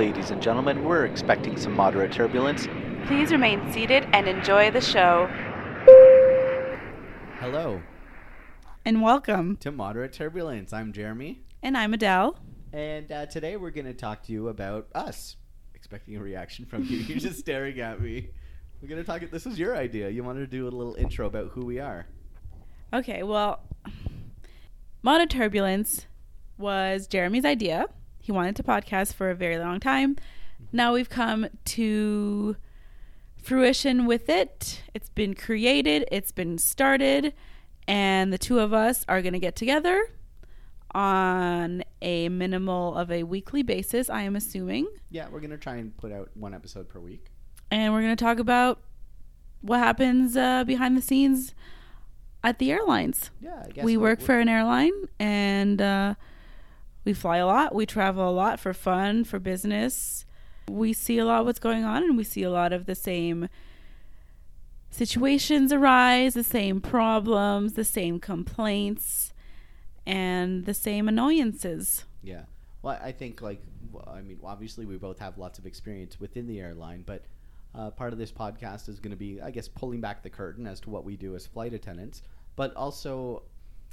Ladies and gentlemen, we're expecting some moderate turbulence. Please remain seated and enjoy the show. Hello And welcome. to Moderate Turbulence. I'm Jeremy, And I'm Adele. and uh, today we're going to talk to you about us. Expecting a reaction from you. You're just staring at me. We're going to talk. This was your idea. You wanted to do a little intro about who we are. Okay, well, Moderate Turbulence was Jeremy's idea. He wanted to podcast for a very long time. Now we've come to fruition with it. It's been created, it's been started, and the two of us are going to get together on a minimal of a weekly basis, I am assuming. Yeah, we're going to try and put out one episode per week. And we're going to talk about what happens uh, behind the scenes at the airlines. Yeah, I guess we work for an airline and uh, we fly a lot. We travel a lot for fun, for business. We see a lot of what's going on and we see a lot of the same situations arise, the same problems, the same complaints, and the same annoyances. Yeah. Well, I think like I mean, obviously we both have lots of experience within the airline, but uh, part of this podcast is going to be, I guess, pulling back the curtain as to what we do as flight attendants, but also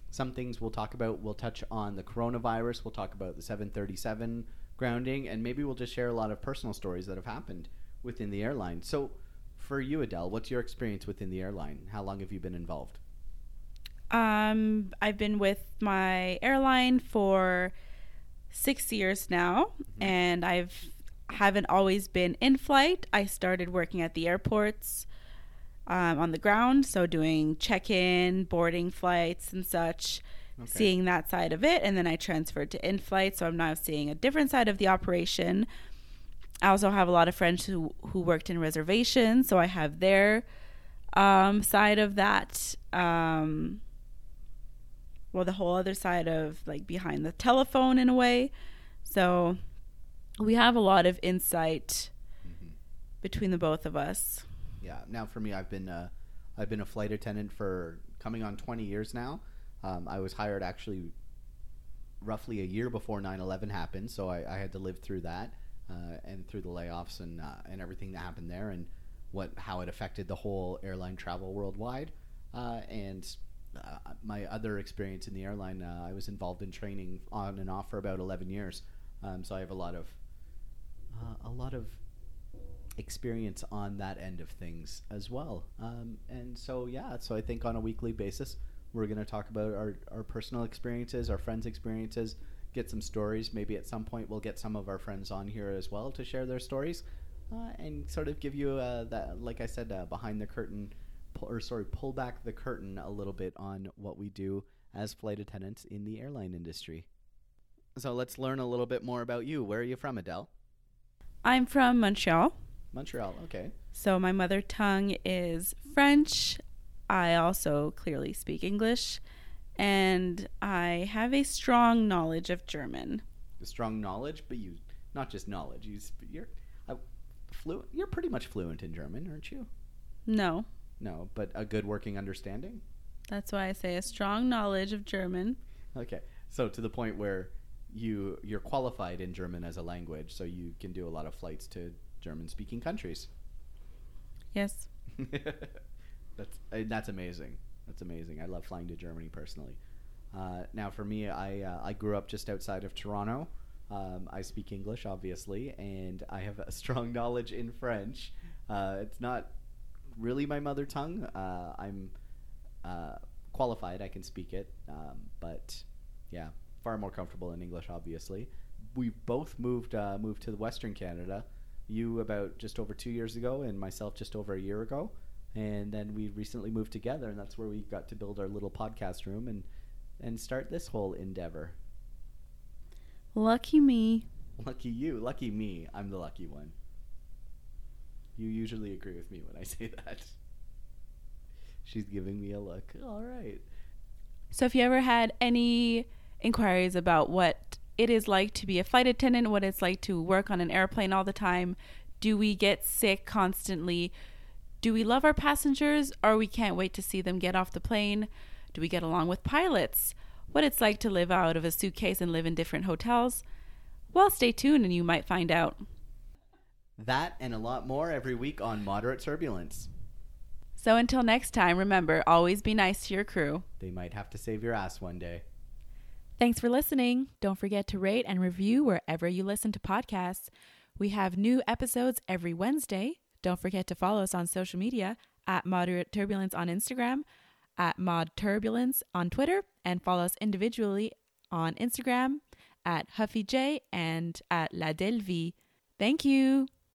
some things we'll talk about. We'll touch on the coronavirus. We'll talk about the 737 grounding, and maybe we'll just share a lot of personal stories that have happened within the airline. So, for you, Adele, what's your experience within the airline? How long have you been involved? Um, I've been with my airline for six years now, and I've haven't always been in flight. I started working at the airports um, on the ground, so doing check-in, boarding flights, and such. Okay. Seeing that side of it, and then I transferred to in flight, so I'm now seeing a different side of the operation. I also have a lot of friends who who worked in reservations, so I have their um, side of that. Um, well, the whole other side of like behind the telephone in a way. So we have a lot of insight between the both of us. Yeah. Now for me, I've been uh, I've been a flight attendant for coming on 20 years now. Um, I was hired actually roughly a year before 9/11 happened, so I, I had to live through that uh, and through the layoffs and uh, and everything that happened there and what how it affected the whole airline travel worldwide. Uh, and uh, my other experience in the airline, uh, I was involved in training on and off for about 11 years. Um, so I have a lot of a lot of experience on that end of things as well. Um, and so, yeah, so I think on a weekly basis, we're going to talk about our, our personal experiences, our friends' experiences, get some stories. Maybe at some point we'll get some of our friends on here as well to share their stories uh, and sort of give you uh, that, like I said, uh, behind the curtain, pull, or sorry, pull back the curtain a little bit on what we do as flight attendants in the airline industry. So let's learn a little bit more about you. Where are you from, Adele? I'm from Montreal, Montreal. Okay. so my mother tongue is French. I also clearly speak English, and I have a strong knowledge of German. A strong knowledge, but you not just knowledge. You sp- you're uh, fluent. You're pretty much fluent in German, aren't you? No, No, but a good working understanding. that's why I say a strong knowledge of German. Okay, so to the point where you you're qualified in German as a language, so you can do a lot of flights to German-speaking countries. Yes. that's uh, that's amazing. That's amazing. I love flying to Germany personally. Uh, now, for me, I uh, I grew up just outside of Toronto. Um, I speak English, obviously, and I have a strong knowledge in French. Uh, it's not really my mother tongue. Uh, I'm uh, qualified. I can speak it, um, but yeah, far more comfortable in English, obviously. We both moved uh, moved to Western Canada. You about just over two years ago, and myself just over a year ago. And then we recently moved together, and that's where we got to build our little podcast room and and start this whole endeavor. Lucky me. Lucky you, lucky me. I'm the lucky one. You usually agree with me when I say that. She's giving me a look. All right. So, if you ever had any inquiries about what it is like to be a flight attendant, what it's like to work on an airplane all the time, do we get sick constantly? Do we love our passengers or we can't wait to see them get off the plane? Do we get along with pilots? What it's like to live out of a suitcase and live in different hotels? Well, stay tuned and you might find out. That and a lot more every week on Moderate Turbulence. So until next time, remember always be nice to your crew. They might have to save your ass one day. Thanks for listening. Don't forget to rate and review wherever you listen to podcasts. We have new episodes every Wednesday. Don't forget to follow us on social media at Moderate Turbulence on Instagram, at Mod Turbulence on Twitter, and follow us individually on Instagram at HuffyJ and at La Delvie. Thank you.